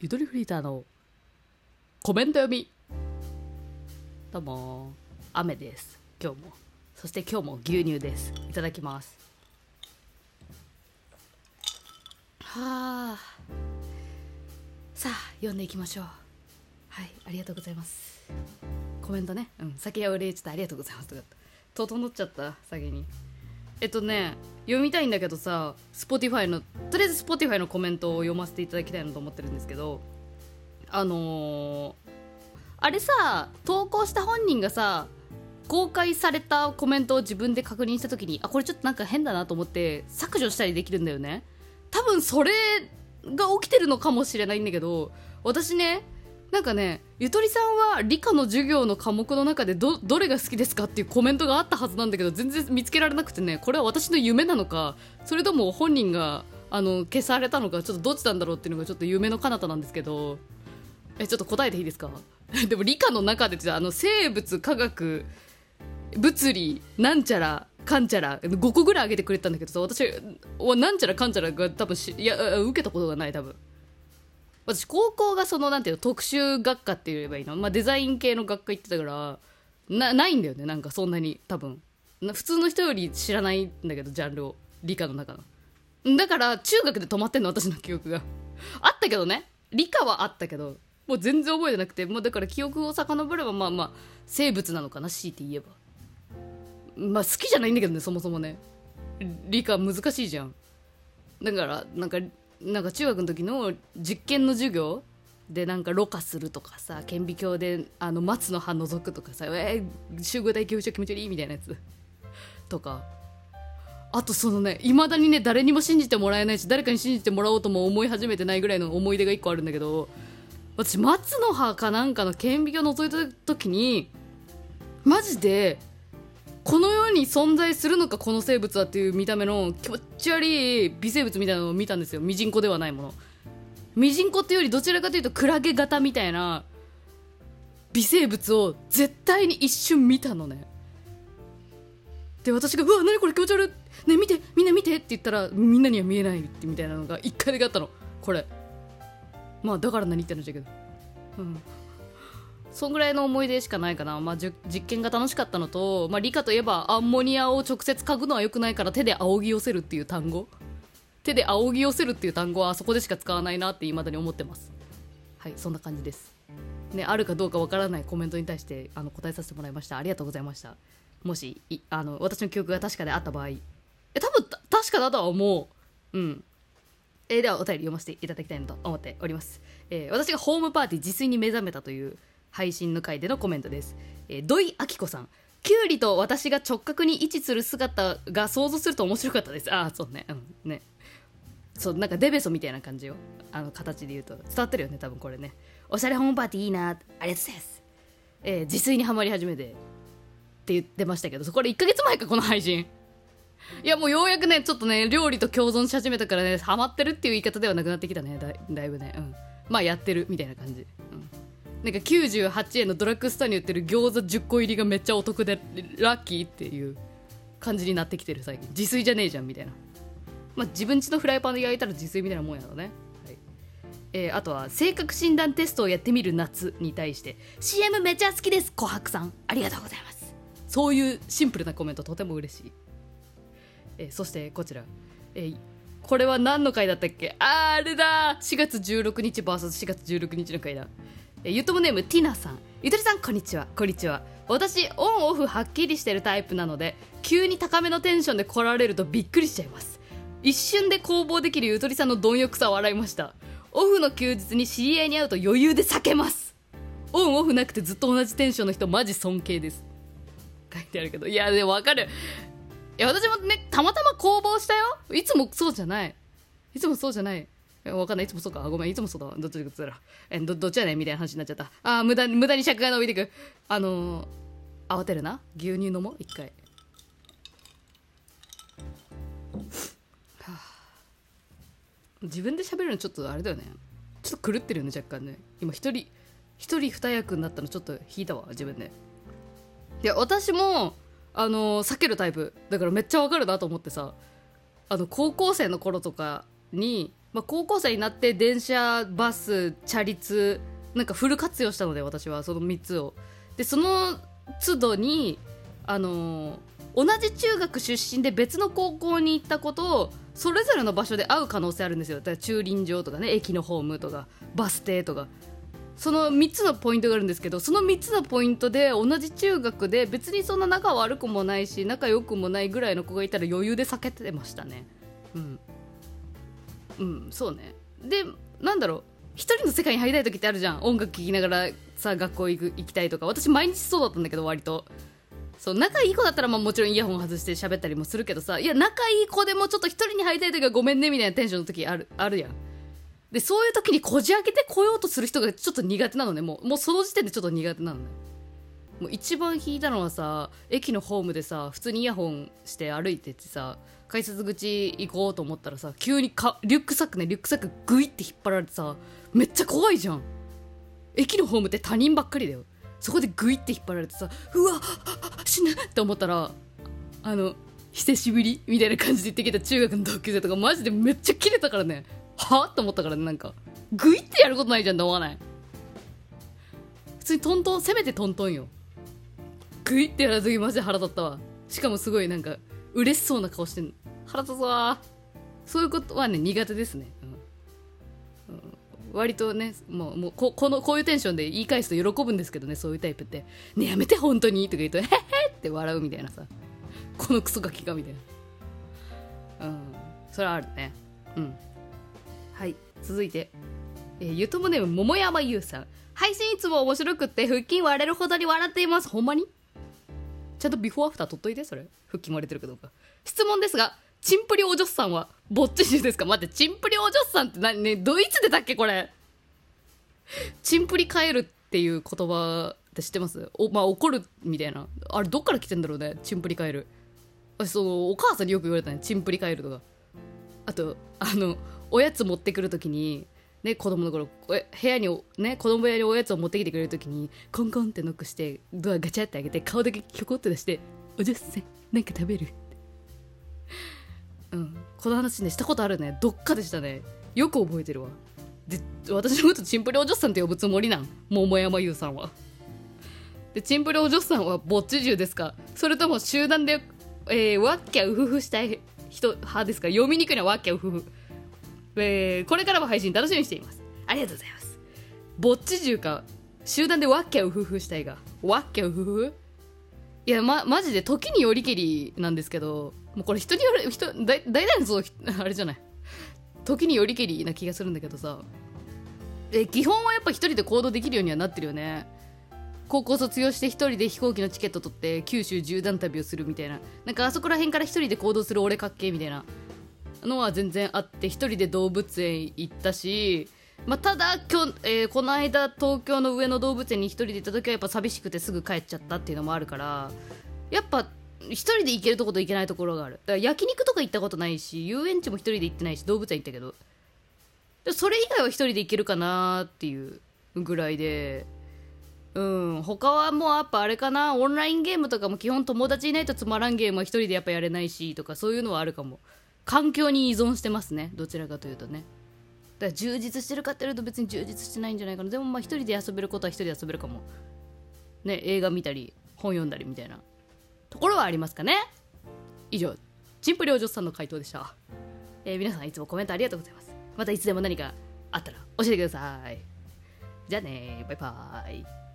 ゆとりフリーターのコメント読み。どうも。雨です。今日も。そして今日も牛乳です。いただきます。はあ。さあ読んでいきましょう。はいありがとうございます。コメントね。うん先はお礼ちょっとありがとうございますとか。整っちゃった先に。えっとね読みたいんだけどさ Spotify のとりあえず Spotify のコメントを読ませていただきたいなと思ってるんですけどあのー、あれさ投稿した本人がさ公開されたコメントを自分で確認した時にあこれちょっとなんか変だなと思って削除したりできるんだよね。多分それが起きてるのかもしれないんだけど私ねなんかねゆとりさんは理科の授業の科目の中でどどれが好きですかっていうコメントがあったはずなんだけど全然見つけられなくてねこれは私の夢なのかそれとも本人があの消されたのかちょっとどっちなんだろうっていうのがちょっと夢の彼方なんですけどえちょっと答えていいですか？でも理科の中であの生物科学物理なんちゃらかんちゃら5個ぐらいあげてくれたんだけどさ私はなんちゃらかんちゃらが多分しいや受けたことがない多分。私高校がそのなんていうの特殊学科って言えばいいの、まあ、デザイン系の学科行ってたからなないんだよねなんかそんなに多分。普通の人より知らないんだけどジャンルを。理科の中の。だから中学で止まってんの私の記憶が。あったけどね。理科はあったけどもう全然覚えてなくてもうだから記憶を遡ればまあまあ生物なのかな強いて言えば。まあ好きじゃないんだけどねそもそもね。理科難しいじゃん。だからなんかなんか中学の時の実験の授業でなんかろ過するとかさ顕微鏡であの松の葉覗くとかさえー、集合体恐怖症気持ち悪いみたいなやつとか。あとそのねいまだにね誰にも信じてもらえないし誰かに信じてもらおうとも思い始めてないぐらいの思い出が1個あるんだけど私松の葉かなんかの顕微鏡覗いた時にマジでこの世に存在するのかこの生物はっていう見た目の気持ち悪い微生物みたいなのを見たんですよ。ミジンコではないもの。ミジンコっていうよりどちらかというとクラゲ型みたいな微生物を絶対に一瞬見たのね。で私が「うわ何これ気持ち悪い。ね見てみんな見て」って言ったらみんなには見えないってみたいなのが一回だけあったの。これ。まあだから何言ってんのじゃけど。うん。そんぐらいの思い出しかないかな、まあ、実験が楽しかったのと、まあ、理科といえばアンモニアを直接嗅ぐのは良くないから手で仰ぎ寄せるっていう単語。手で仰ぎ寄せるっていう単語はそこでしか使わないなって未だに思ってます。はいそんな感じです。ねあるかどうかわからないコメントに対してあの答えさせてもらいました。ありがとうございました。もしあの私の記憶が確かであった場合。え多分確かだとは思う。うん。えー、ではお便り読ませていただきたいなと思っております、えー、私がホームパーティー自炊に目覚めたという配信の回でのコメントです、えー、土井明子さん。キュウリと私が直角に位置する姿が想像すると面白かったです。ああそうね。うん。ね。そうなんかデベソみたいな感じよあの形で言うと伝わってるよね多分これね。おしゃれホームパーティーいいなありがとうございます、えー、自炊にはまり始めてって言ってましたけどこれ1ヶ月前かこの配信。いやもうようやくねちょっとね料理と共存し始めたからねハマってるっていう言い方ではなくなってきたね。だいぶね。うん。まあやってるみたいな感じ、うん。なんか98円のドラッグストアに売ってる餃子10個入りがめっちゃお得でラッキーっていう感じになってきてる最近。自炊じゃねえじゃんみたいな。まあ自分家のフライパンで焼いたら自炊みたいなもんやろね、はい。えー、あとは性格診断テストをやってみる夏に対して。CM めちゃ好きです琥珀さん。ありがとうございます。そういうシンプルなコメントとても嬉しい、えー、そしてこちら、えー、これは何の回だったっけ？あーあれだ4月16日 VS4 月16日の回だ。ゆともネームティナさん。ゆとりさんこんにちは。こんにちは。私オンオフはっきりしてるタイプなので急に高めのテンションで来られるとびっくりしちゃいます。一瞬で攻防できるゆとりさんの貪欲さを笑いました。オフの休日に知り合いに会うと余裕で避けます。オンオフなくてずっと同じテンションの人マジ尊敬です。書いてあるけど。いやでもわかる。いや私もねたまたま攻防したよ。いつもそうじゃない。いつもそうじゃない。わかんない。いつもそうか。ごめん。いつもそうだ。どっちかっつら。え、ど、どっちやねんみたいな話になっちゃった。あ無駄に、無駄に尺が伸びてく。あのー、慌てるな。牛乳飲もう。一回。自分で喋るのちょっとあれだよね。ちょっと狂ってるよね、若干ね。今一人、一人二役になったのちょっと引いたわ、自分で。で、私も、あのー、避けるタイプ。だからめっちゃわかるなと思ってさ。あの、高校生の頃とかに、まあ、高校生になって電車バスチャリ通なんかフル活用したので私はその3つを。でその都度にあのー同じ中学出身で別の高校に行ったことをそれぞれの場所で会う可能性あるんですよ。だから駐輪場とかね駅のホームとかバス停とか。その3つのポイントがあるんですけどその3つのポイントで同じ中学で別にそんな仲悪くもないし仲良くもないぐらいの子がいたら余裕で避けてましたね。うん。うんそうね。でなんだろう一人の世界に入りたい時ってあるじゃん。音楽聴きながらさ学校行く行きたいとか。私毎日そうだったんだけど割と。そう仲いい子だったらまあもちろんイヤホン外して喋ったりもするけどさいや仲いい子でもちょっと一人に入りたい時はごめんねみたいなテンションの時あるあるやん。でそういう時にこじ開けてこようとする人がちょっと苦手なのね。もうもうその時点でちょっと苦手なのね。もう一番引いたのはさ駅のホームでさ普通にイヤホンして歩いててさ改札口行こうと思ったらさ急にかリュックサックねリュックサックグイって引っ張られてさめっちゃ怖いじゃん。駅のホームって他人ばっかりだよ。そこでグイって引っ張られてさうわ死ぬって思ったらあの久しぶりみたいな感じで言ってきた中学の同級生とかマジでめっちゃキレたからね。はって思ったからねなんか。グイってやることないじゃんって思わない？普通にトントンせめてトントンよ。グイってやらずにマジで腹立ったわ。しかもすごいなんか嬉しそうな顔してんの。腹立つわ。そういうことはね苦手ですね、うん。うん。割とねもうもうここのこういうテンションで言い返すと喜ぶんですけどねそういうタイプって「ねやめて本当に」とか言うと「へへって笑うみたいなさ。このクソガキがみたいな。うん。それはあるね。うん。はい。続いて、えーゆともネーム桃山優さん。配信いつも面白くって腹筋割れるほどに笑っています。ほんまに？ちゃんとビフォーアフター取っといてそれ。腹筋割れてるかどうか。質問ですがチンプリお嬢さんはぼっちじですか？待ってチンプリお嬢さんって何？ねドイツでだっけこれ？チンプリ帰るっていう言葉って知ってます？おまあ怒るみたいな。あれどっから来てんだろうねチンプリ帰る私そのお母さんによく言われたねチンプリ帰るとか。あとあのおやつ持ってくるときにね子供の頃お部屋にね子供部屋におやつを持ってきてくれるときにコンコンってノックしてドアガチャって開けて顔だけひょこって出して「おじゃっせんなんか食べる?」うん。この話ねしたことあるね。どっかでしたね。よく覚えてるわ。で私のことチンプリお嬢さんって呼ぶつもりなん。桃山優さんは。でチンプリお嬢さんはぼっち中ですか。それとも集団で、えー、ワッキャウフフしたい人派ですか？読みにくいのはワッキャウフフえーこれからも配信楽しみにしています。ありがとうございます。ぼっち中か集団でワッキャウフフしたいが。ワッキャウフフ？いやまマジで時によりけりなんですけどもうこれ人による人大体のそうあれじゃない。時によりけりな気がするんだけどさ。え基本はやっぱ一人で行動できるようにはなってるよね。高校卒業して一人で飛行機のチケット取って九州縦断旅をするみたいな。なんかあそこら辺から一人で行動する俺かっけみたいな。のは全然あって一人で動物園行ったし、まあ、ただ今日、えーこの間東京の上野動物園に一人で行った時はやっぱ寂しくてすぐ帰っちゃったっていうのもあるからやっぱ一人で行けるとこと行けないところがある。だから焼肉とか行ったことないし遊園地も一人で行ってないし動物園行ったけど。それ以外は一人で行けるかなっていうぐらいで。うん他はもうやっぱあれかな。オンラインゲームとかも基本友達いないとつまらんゲームは一人でやっぱやれないしとかそういうのはあるかも。環境に依存してますね。どちらかというとね。だから充実してるかって言うと別に充実してないんじゃないかな。でもまあ一人で遊べることは一人で遊べるかも。ね映画見たり本読んだりみたいな。ところはありますかね。以上チンプリお嬢さんの回答でした、えー皆さんいつもコメントありがとうございます。またいつでも何かあったら教えてください。じゃあねバイバーイ。